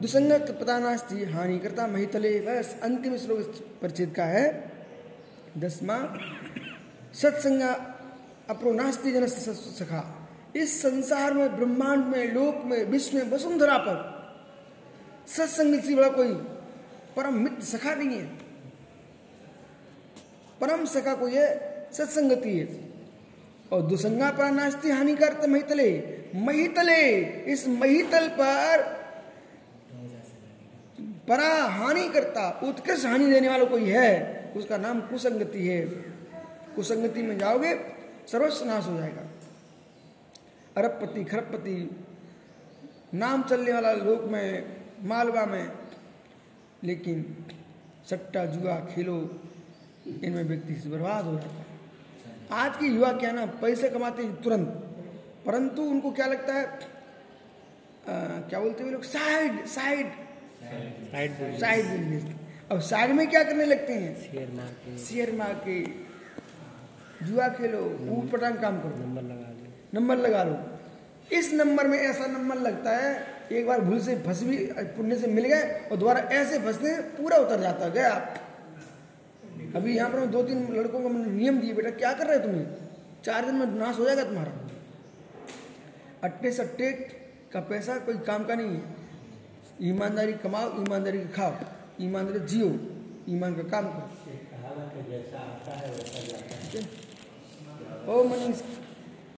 दुसंगत पता नास्ती हानि करता महितले बस अंतिम श्लोक परिचित का है। दसवा सत्संग अपरो नास्ती जन सखा। इस संसार में, ब्रह्मांड में, लोक में, विश्व में वसुंधरा पर सत्संग से बड़ा कोई परम मित्र सखा नहीं है। परम सखा कोई है सत्संगति है। और दुसंगा पर नास्ती हानिकार महितले। महितले, इस महितल पर परा हानि करता उत्कृष्ट हानि देने वाला कोई है, उसका नाम कुसंगति है। कुसंगति में जाओगे, सर्वस्व नाश हो जाएगा। अरबपति, खरबपति, नाम चलने वाला लोक में, मालवा में, लेकिन सट्टा, जुआ, खेलो, इनमें व्यक्ति बर्बाद हो जाता है। आज के युवा क्या ना पैसे कमाते हैं तुरंत। परंतु उनको क्या लगता है आ, क्या बोलते हैं लोग side side side side business अब साइड में क्या करने लगते हैं? शेयर मार्केट शेयर मार्केट जुआ खेलो ऊट पटांग काम करो। नंबर लगा लो नंबर लगा लो। इस नंबर में ऐसा नंबर लगता है एक बार भूल से फंस भी पुण्य से मिल गए और दोबारा ऐसे फंसने पूरा उतर जाता गया। अभी यहाँ पर दो तीन लड़कों को मैंने नियम दिए बेटा क्या कर रहे हो तुम्हें? चार दिन में नाश हो जाएगा तुम्हारा। अट्टे सट्टे का पैसा कोई काम का नहीं है। ईमानदारी कमाओ ईमानदारी का खाओ ईमानदारी जियो ईमान का काम करो। ओ मनीष